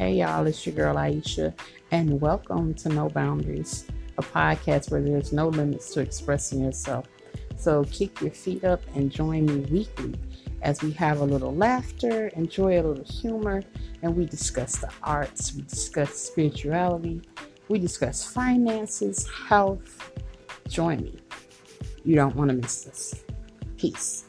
Hey y'all, it's your girl Aisha, and welcome to No Boundaries, a podcast where there's no limits to expressing yourself. So kick your feet up and join me weekly as we have a little laughter, enjoy a little humor, and we discuss the arts, we discuss spirituality, we discuss finances, health. Join me. You don't want to miss this. Peace.